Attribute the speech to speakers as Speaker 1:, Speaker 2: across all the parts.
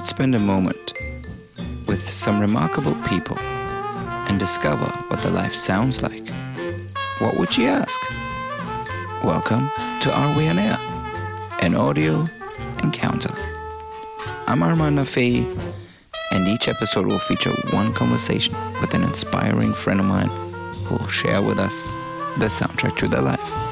Speaker 1: could spend a moment with some remarkable people and discover what their life sounds like, what would you ask? Welcome to Are We On Air? An audio encounter. I'm Armand Nafei, and each episode will feature one conversation with an inspiring friend of mine who will share with us the soundtrack to their life.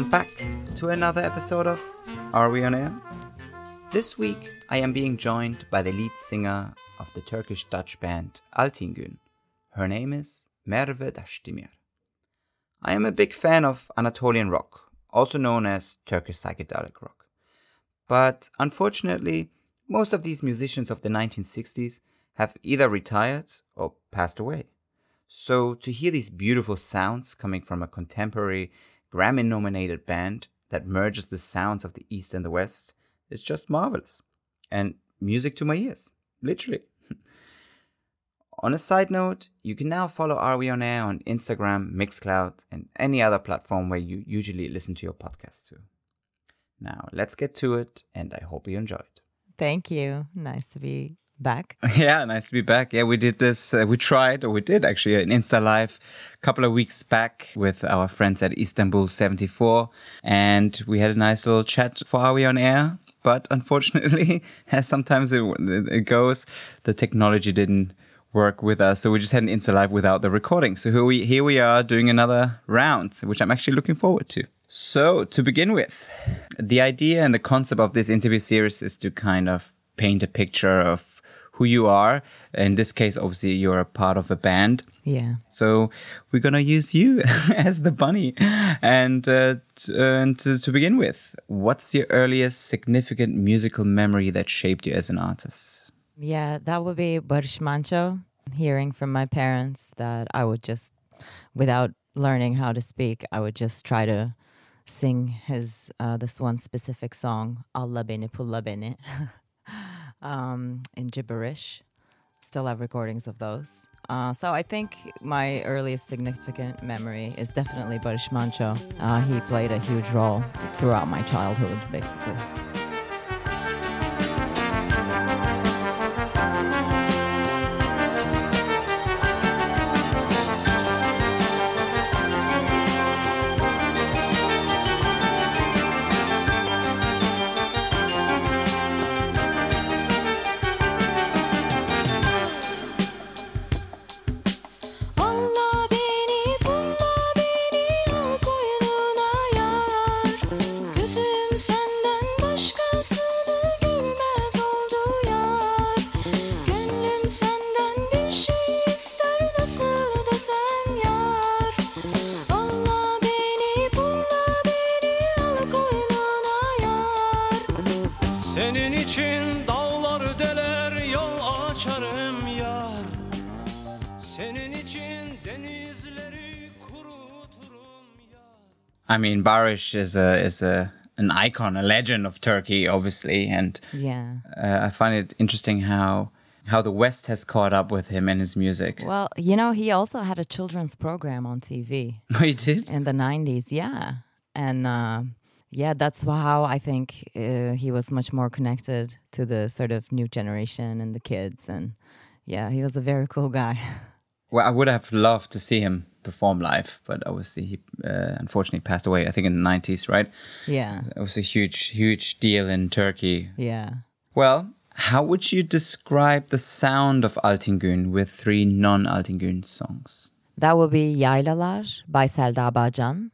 Speaker 1: Welcome back to another episode of Are We On Air? This week I am being joined by the lead singer of the Turkish Dutch band Altın Gün. Her name is Merve Daşdemir. I am a big fan of Anatolian rock, also known as Turkish psychedelic rock. But unfortunately, most of these musicians of the 1960s have either retired or passed away. So to hear these beautiful sounds coming from a contemporary Grammy nominated band that merges the sounds of the East and the West is just marvelous. And music to my ears, literally. on a side note, you can now follow Are We On Air on Instagram, Mixcloud, and any other platform where you usually listen to your podcast to. Now, let's get to it, and I hope you enjoyed.
Speaker 2: Thank you. Nice to be back.
Speaker 1: Yeah, nice to be back. Yeah, we did this. Uh, we tried, or we did actually, an Insta Live a couple of weeks back with our friends at Istanbul 74. And we had a nice little chat for Are We On Air? But unfortunately, as sometimes it, it goes, the technology didn't work with us. So we just had an Insta Live without the recording. So here we, here we are doing another round, which I'm actually looking forward to. So to begin with, the idea and the concept of this interview series is to kind of paint a picture of who you are. In this case, obviously, you're a part of a band.
Speaker 2: Yeah.
Speaker 1: So we're gonna use you as the bunny, and uh, t- and to, to begin with, what's your earliest significant musical memory that shaped you as an artist?
Speaker 2: Yeah, that would be Barış Manço. Hearing from my parents that I would just, without learning how to speak, I would just try to sing his uh, this one specific song, Allah beni pulla beni. um, in gibberish. Still have recordings of those. Uh, so I think my earliest significant memory is definitely Barış Manço. Uh, he played a huge role throughout my childhood, basically.
Speaker 1: I mean, Barış is a is a an icon, a legend of Turkey, obviously, and
Speaker 2: yeah,
Speaker 1: uh, I find it interesting how how the West has caught up with him and his music.
Speaker 2: Well, you know, he also had a children's program on TV.
Speaker 1: Oh, he did
Speaker 2: in the '90s, yeah, and uh, yeah, that's how I think uh, he was much more connected to the sort of new generation and the kids, and yeah, he was a very cool guy.
Speaker 1: Well, I would have loved to see him perform live, but obviously he uh, unfortunately passed away. I think in the nineties, right?
Speaker 2: Yeah,
Speaker 1: it was a huge, huge deal in Turkey.
Speaker 2: Yeah.
Speaker 1: Well, how would you describe the sound of Altın Gün with three non-Altın Gün songs?
Speaker 2: That would be Yaylalar by Selda Bağcan.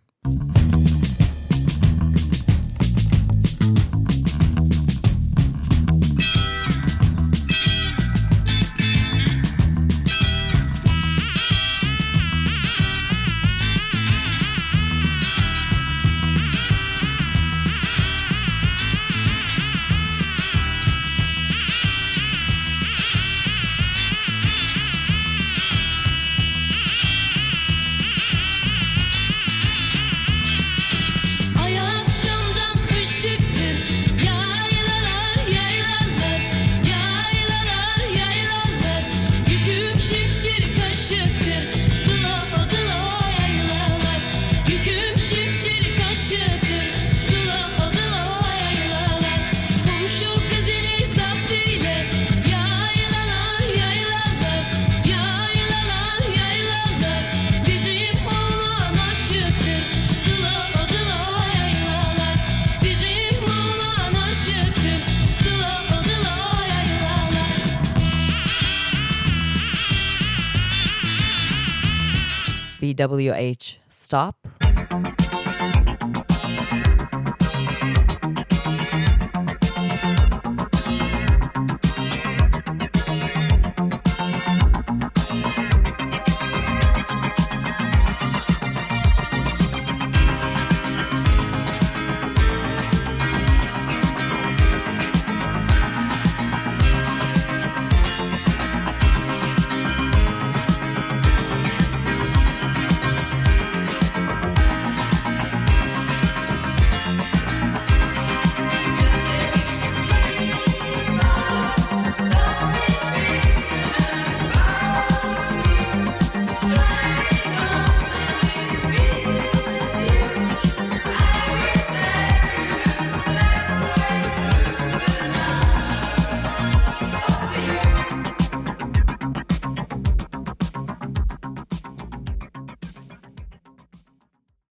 Speaker 2: BWH Stop.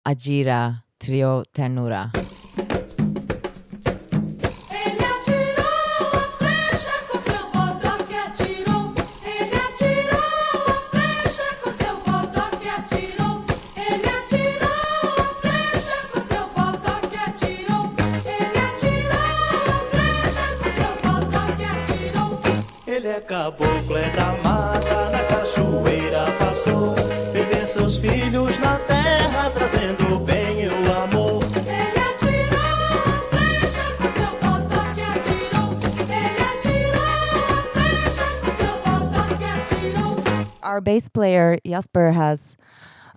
Speaker 3: A
Speaker 2: Gira Trio Ternura. Jasper has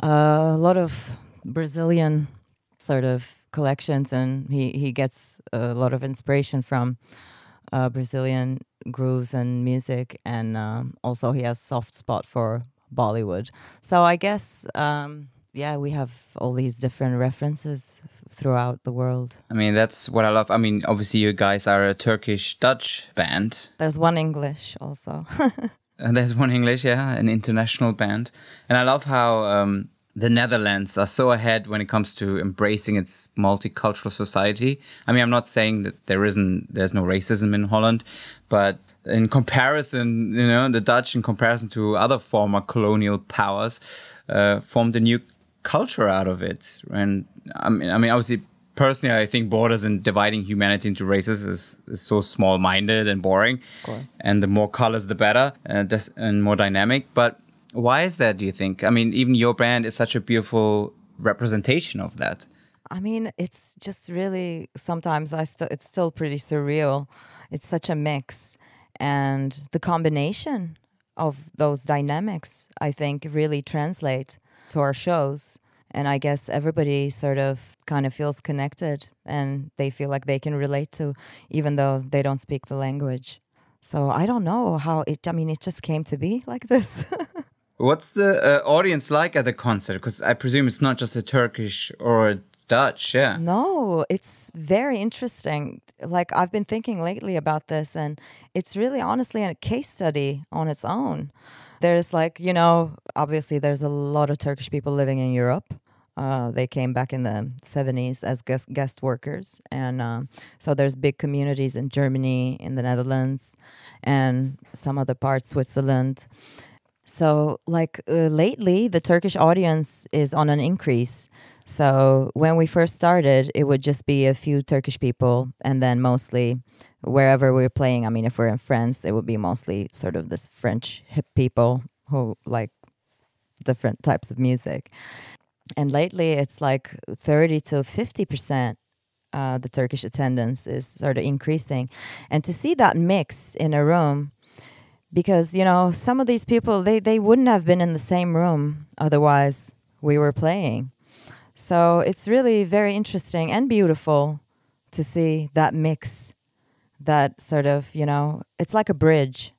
Speaker 2: a lot of Brazilian sort of collections, and he he gets a lot of inspiration from uh, Brazilian grooves and music, and um, also he has soft spot for Bollywood. So I guess. Um, yeah, we have all these different references throughout the world.
Speaker 1: I mean, that's what I love. I mean, obviously, you guys are a Turkish Dutch band,
Speaker 2: There's one English also.
Speaker 1: and there's one English, yeah, an international band. And I love how um, the Netherlands are so ahead when it comes to embracing its multicultural society. I mean, I'm not saying that there isn't, there's no racism in Holland, but in comparison, you know, the Dutch, in comparison to other former colonial powers, uh, formed a new culture out of it. And I mean, I mean, obviously, personally, I think borders and dividing humanity into races is, is so small-minded and boring. Of
Speaker 2: course.
Speaker 1: And the more colors, the better, uh, and, this, and more dynamic. But why is that? Do you think? I mean, even your brand is such a beautiful representation of that.
Speaker 2: I mean, it's just really sometimes I still it's still pretty surreal. It's such a mix, and the combination of those dynamics, I think, really translate to our shows. And I guess everybody sort of kind of feels connected, and they feel like they can relate to, even though they don't speak the language. So I don't know how it. I mean, it just came to be like this.
Speaker 1: What's the uh, audience like at the concert? Because I presume it's not just a Turkish or a Dutch, yeah.
Speaker 2: No, it's very interesting. Like I've been thinking lately about this, and it's really honestly a case study on its own. There's like, you know, obviously there's a lot of Turkish people living in Europe. Uh, they came back in the 70s as guest, guest workers. And um, so there's big communities in Germany, in the Netherlands, and some other parts, Switzerland. So, like uh, lately, the Turkish audience is on an increase. So, when we first started, it would just be a few Turkish people, and then mostly wherever we were playing. I mean, if we're in France, it would be mostly sort of this French hip people who like different types of music. And lately, it's like 30 to 50%. Uh, the Turkish attendance is sort of increasing. And to see that mix in a room, because you know some of these people they they wouldn't have been in the same room otherwise we were playing so it's really very interesting and beautiful to see that mix that sort of you know it's like a bridge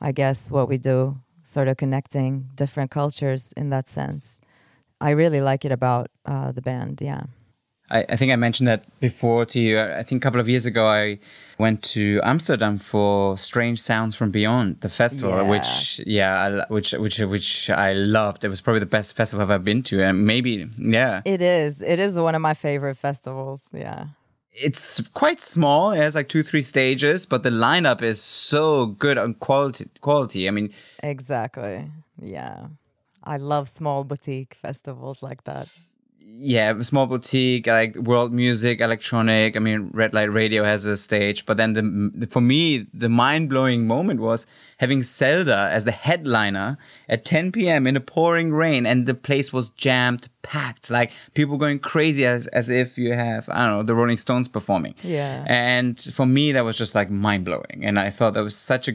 Speaker 2: i guess what we do sort of connecting different cultures in that sense. I really like it about uh, the band yeah
Speaker 1: I, I think I mentioned that before to you. I think a couple of years ago, I went to Amsterdam for Strange Sounds from Beyond, the festival,
Speaker 2: Yeah.
Speaker 1: which yeah, I, which which which I loved. It was probably the best festival I've ever been to, and maybe yeah,
Speaker 2: it is it is one of my favorite festivals yeah
Speaker 1: it's quite small. It has like two three stages, but the lineup is so good on quality. Quality. I mean,
Speaker 2: Exactly. Yeah. I love small boutique festivals like that.
Speaker 1: Yeah, small boutique, like world music, electronic. I mean, Red Light Radio has a stage, but then the for me the mind blowing moment was having Selda as the headliner at 10 p.m. in a pouring rain, and the place was jammed, packed, like people going crazy as as if you have I don't know the Rolling Stones performing.
Speaker 2: Yeah.
Speaker 1: and for me that was just like mind blowing, and I thought that was such a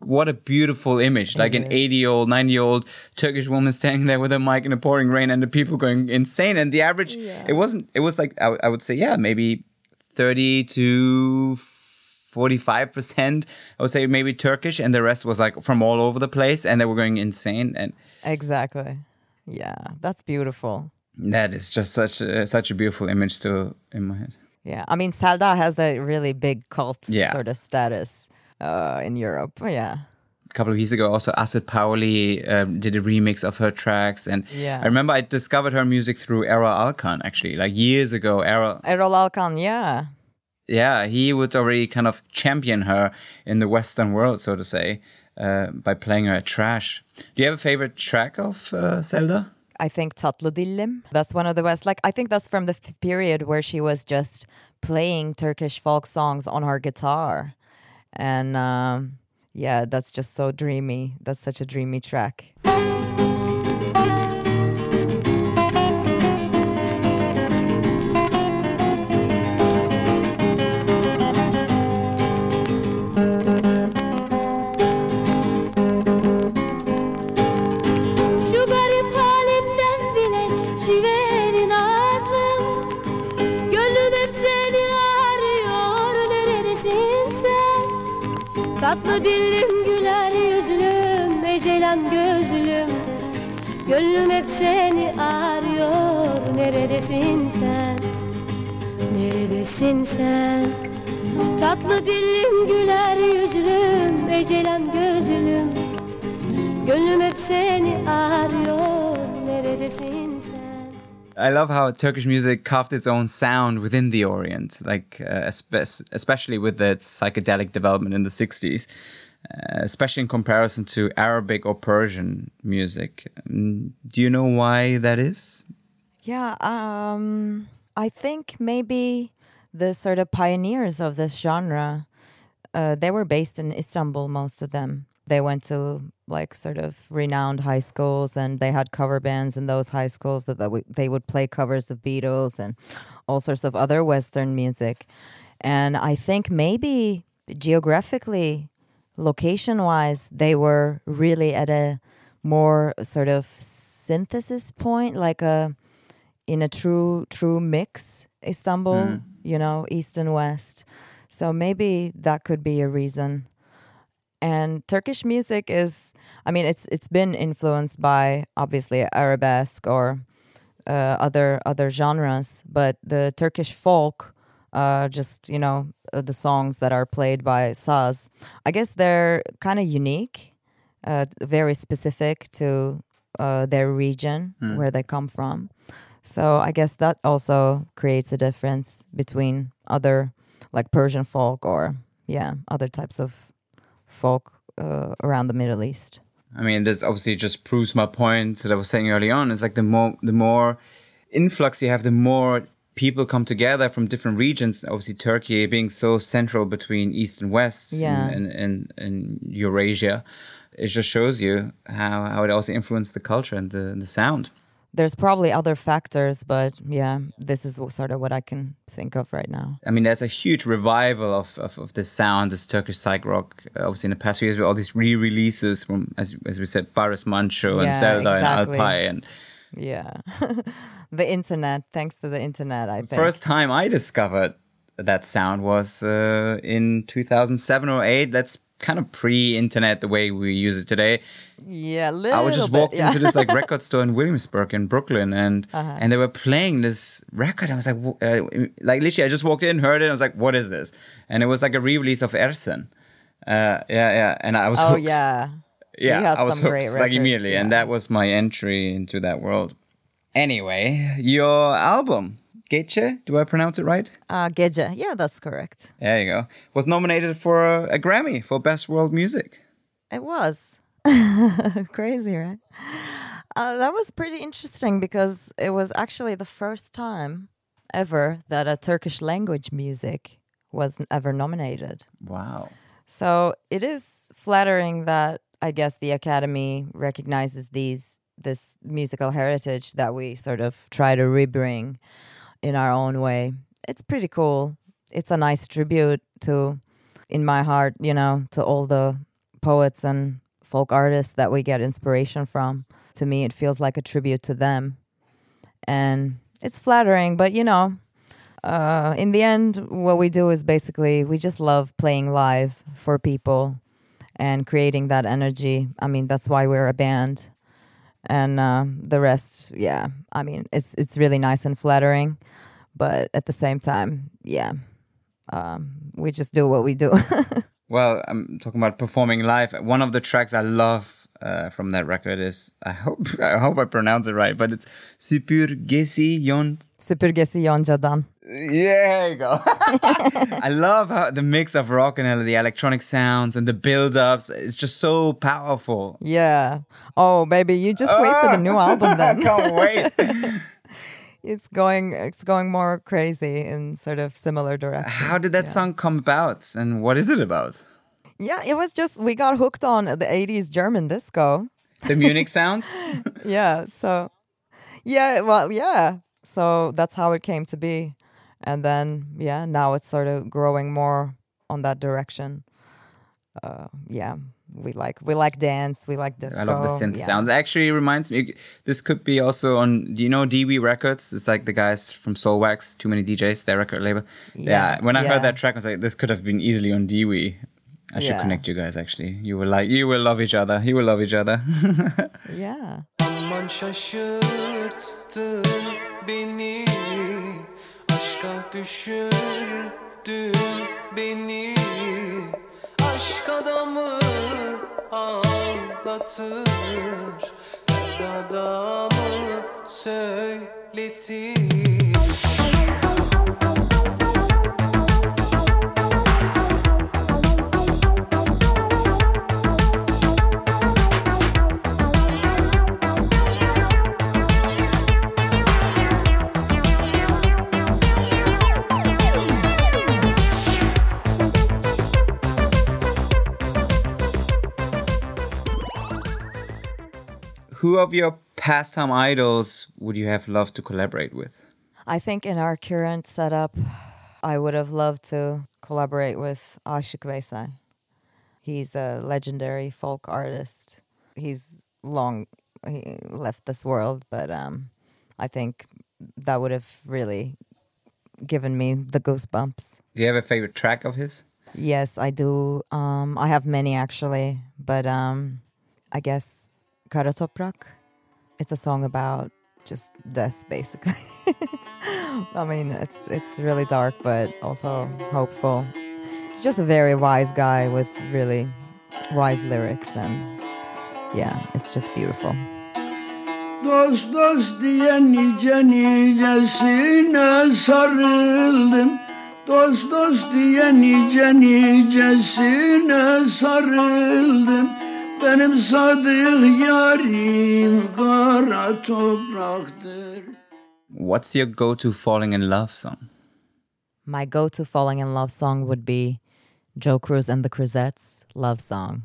Speaker 1: what a beautiful image like an 80 year old 90 year old turkish woman standing there with a mic in the pouring rain and the people going insane and the average
Speaker 2: Yeah.
Speaker 1: it wasn't it was like I would say yeah maybe 30 to 45 percent i would say maybe turkish and the rest was like from all over the place and they were going insane and
Speaker 2: Exactly. Yeah, that's beautiful.
Speaker 1: that is just such a, such a beautiful image still in my head
Speaker 2: Yeah, I mean, Selda has a really big cult
Speaker 1: Yeah.
Speaker 2: sort of status uh, in Europe. Yeah.
Speaker 1: a couple of years ago also Acid Pauli um, did a remix of her tracks and
Speaker 2: Yeah.
Speaker 1: I remember I discovered her music through Erol Alkan actually like years ago Era
Speaker 2: Erol Alkan, yeah.
Speaker 1: yeah he would already kind of champion her in the western world so to say uh, by playing her at trash do you have a favorite track of uh, Selda
Speaker 2: I think Tatlı Dillim. That's one of the best. Like, I think that's from the f- period where she was just playing Turkish folk songs on her guitar. And um, yeah, that's just so dreamy. That's such a dreamy track.
Speaker 3: Tatlı dillim güler yüzlüm ecelen gözlüm. Gönlüm hep seni arıyor neredesin sen? Neredesin sen? Tatlı dillim güler yüzlüm ecelen gözlüm. Gönlüm hep seni arıyor Neredesin
Speaker 1: I love how Turkish music carved its own sound within the Orient, like uh, especially with its psychedelic development in the 60s, uh, especially in comparison to Arabic or Persian music. Um, do you know why that is?
Speaker 2: Yeah, um, I think maybe the sort of pioneers of this genre, uh, they were based in Istanbul, most of them. They went to like sort of renowned high schools and they had cover bands in those high schools that, they would play covers of Beatles and all sorts of other Western music. And I think maybe geographically, location wise, they were really at a more sort of synthesis point, like a in a true true mix Istanbul, mm. you know, east and west. So maybe that could be a reason. And Turkish music is I mean it's it's been influenced by obviously arabesque or uh, other other genres, but the Turkish folk uh, just you know uh, the songs that are played by saz, I guess they're kind of unique, uh, very specific to uh, their region where they come from. So I guess that also creates a difference between other like Persian folk or yeah other types of folk uh, around the Middle East.
Speaker 1: I mean, this obviously just proves my point that I was saying early on. It's like the more the more influx you have, the more people come together from different regions. Obviously, Turkey being so central between East and West
Speaker 2: Yeah.
Speaker 1: and, and, and Eurasia, it just shows you how, how it also influenced the culture and the, the sound.
Speaker 2: There's probably other factors, but yeah, this is sort of what I can think of right now.
Speaker 1: I mean, there's a huge revival of, of, of this sound, this Turkish psych rock. uh, Obviously, in the past few years, with all these re-releases from, as, as we said, Barış Manço and
Speaker 2: Yeah,
Speaker 1: Selda
Speaker 2: exactly.
Speaker 1: and Alpay. And
Speaker 2: Yeah, the internet. Thanks to the internet, I think.
Speaker 1: first time I discovered that sound was uh, in 2007 or 8. That's kind of pre-internet the way we use it today.
Speaker 2: yeah,
Speaker 1: I was just
Speaker 2: bit,
Speaker 1: walked
Speaker 2: yeah.
Speaker 1: into this like record store in Williamsburg in Brooklyn, and
Speaker 2: Uh-huh.
Speaker 1: and they were playing this record. I was like, uh, like literally, I just walked in, heard it, and I was like, what is this? And it was like a re-release of Ersen. Uh, yeah, yeah, and I was
Speaker 2: oh
Speaker 1: hooked.
Speaker 2: yeah,
Speaker 1: yeah,
Speaker 2: He has
Speaker 1: I was
Speaker 2: some
Speaker 1: hooked
Speaker 2: great
Speaker 1: like
Speaker 2: records,
Speaker 1: immediately, and that was my entry into that world. Anyway, your album, Gece, do I pronounce it right?
Speaker 2: uh, Gece. Yeah, that's correct.
Speaker 1: There you go. Was nominated for a, a Grammy for Best World Music.
Speaker 2: It was crazy, right? Uh, that was pretty interesting because it was actually the first time ever that a Turkish language music was ever nominated.
Speaker 1: Wow.
Speaker 2: So it is flattering that I guess the Academy recognizes these this musical heritage that we sort of try to rebring in our own way. It's pretty cool. It's a nice tribute to, in my heart, you know, to all the poets and folk artists that we get inspiration from. To me, it feels like a tribute to them, and it's flattering. But you know, uh, in the end, what we do is basically we just love playing live for people and creating that energy. I mean, that's why we're a band, and uh, the rest, yeah. I mean, it's it's really nice and flattering, but at the same time, yeah, um, we just do what we do.
Speaker 1: Well, I'm talking about performing live. One of the tracks I love uh, from that record is I hope I hope I pronounce it right, but it's Süpürgesi Yon.
Speaker 2: Süpürgesi Yonca'dan.
Speaker 1: Yeah, there you go. I love how the mix of rock and the electronic sounds and the build-ups. It's just so powerful.
Speaker 2: Yeah. Oh, baby, you just wait for the new album then.
Speaker 1: I Can't wait.
Speaker 2: it's going it's going more crazy in sort of similar direction.
Speaker 1: How did that
Speaker 2: Yeah.
Speaker 1: song come about, and what is it about?
Speaker 2: Yeah, it was just we got hooked on the 80s German disco.
Speaker 1: The Munich sound.
Speaker 2: Yeah, so yeah, well, yeah. So that's how it came to be. And then yeah, now it's sort of growing more on that direction. Uh yeah, we like we like dance, we like disco.
Speaker 1: I love the synth
Speaker 2: yeah.
Speaker 1: sound. It actually reminds me. This could be also on. Do you know DEEWEE Records? It's like the guys from Soulwax, Too Many DJs, their record label. Yeah.
Speaker 2: Yeah,
Speaker 1: when I
Speaker 2: yeah.
Speaker 1: heard that track, I was like, this could have been easily on DEEWEE. I should
Speaker 2: Yeah.
Speaker 1: connect you guys. Actually, you will like. You will love each other. You will love each other.
Speaker 2: Yeah.
Speaker 4: Aman şaşırttın beni Aşka düşürdün beni Aşk adamı ağlatır Dert adamı söyletir
Speaker 1: Who of your pastime idols would you have loved to collaborate with?
Speaker 2: I think in our current setup, I would have loved to collaborate with Aşık Veysel. He's a legendary folk artist. He's long he left this world, but um, I think that would have really given me the goosebumps.
Speaker 1: Do you have a favorite track of his?
Speaker 2: Yes, I do. Um, I have many actually, but um, I guess Kara Toprak. It's a song about just death, basically. I mean, it's it's really dark, but also hopeful. It's just a very wise guy with really wise lyrics, and yeah, it's just beautiful.
Speaker 5: Dost dost diye nice nicesine sarıldım Dost dost diye nice nicesine sarıldım Benim sadık yarim kara topraktır
Speaker 1: What's your go-to falling in love song?
Speaker 2: My go-to falling in love song would be Joe Cruz and the Cruzettes' love song.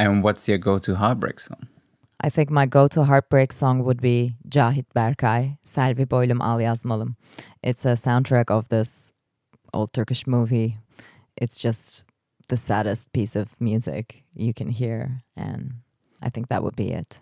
Speaker 1: And what's your go-to heartbreak song?
Speaker 2: I think my go-to heartbreak song would be Cahit Berkay, Selvi Boylum Al Yazmalım. It's a soundtrack of this old Turkish movie. It's just the saddest piece of music you can hear, and I think that would be it.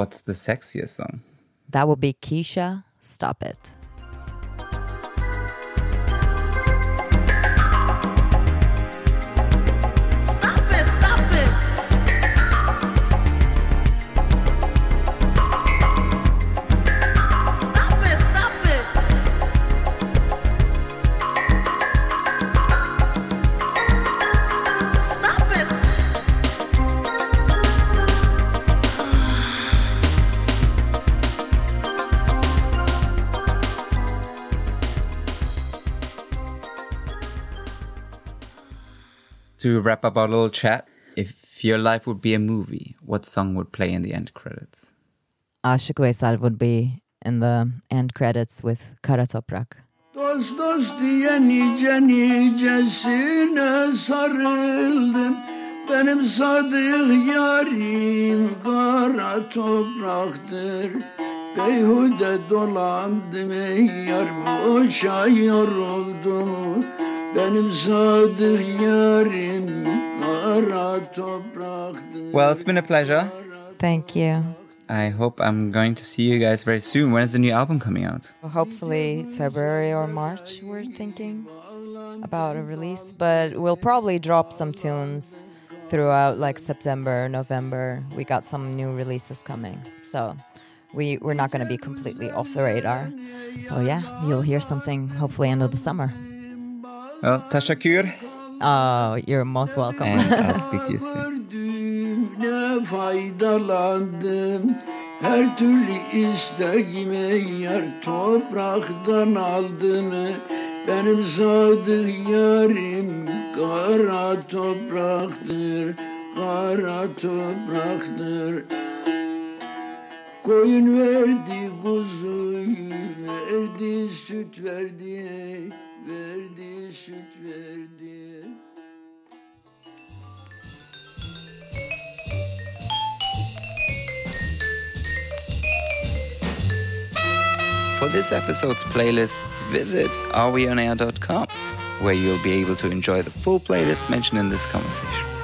Speaker 1: What's the sexiest song?
Speaker 2: That would be Keisha. Stop it.
Speaker 1: To wrap up our little chat, if your life would be a movie, what song would play in the end credits?
Speaker 2: Aşık Veysel would be in the end credits with Kara Toprak.
Speaker 5: Dost dost diye nice nicesine sarıldım Benim sadık yarim kara topraktır Beyhude dolandım ey yar boşa yoruldum Benim sadık yarim kara topraktır
Speaker 1: Well, it's been a pleasure.
Speaker 2: Thank you.
Speaker 1: I hope I'm going to see you guys very soon. When is the new album coming out?
Speaker 2: Hopefully February or March, we're thinking about a release, but we'll probably drop some tunes throughout like September, November. We got some new releases coming, so we we're not going to be completely off the radar. So yeah, you'll hear something hopefully end of the summer.
Speaker 1: Well, Tashakur,
Speaker 2: Oh, you're most welcome.
Speaker 1: and I'll speak to you soon.
Speaker 5: Ne faydalandım. Her türlü isteğime yar topraktan aldım. Benim sadık yarim kara topraktır Kara topraktır. Koyun verdi kuzuyu verdi süt verdi verdi süt verdi
Speaker 1: For this episode's playlist, visit areweonair.com, where you'll be able to enjoy the full playlist mentioned in this conversation.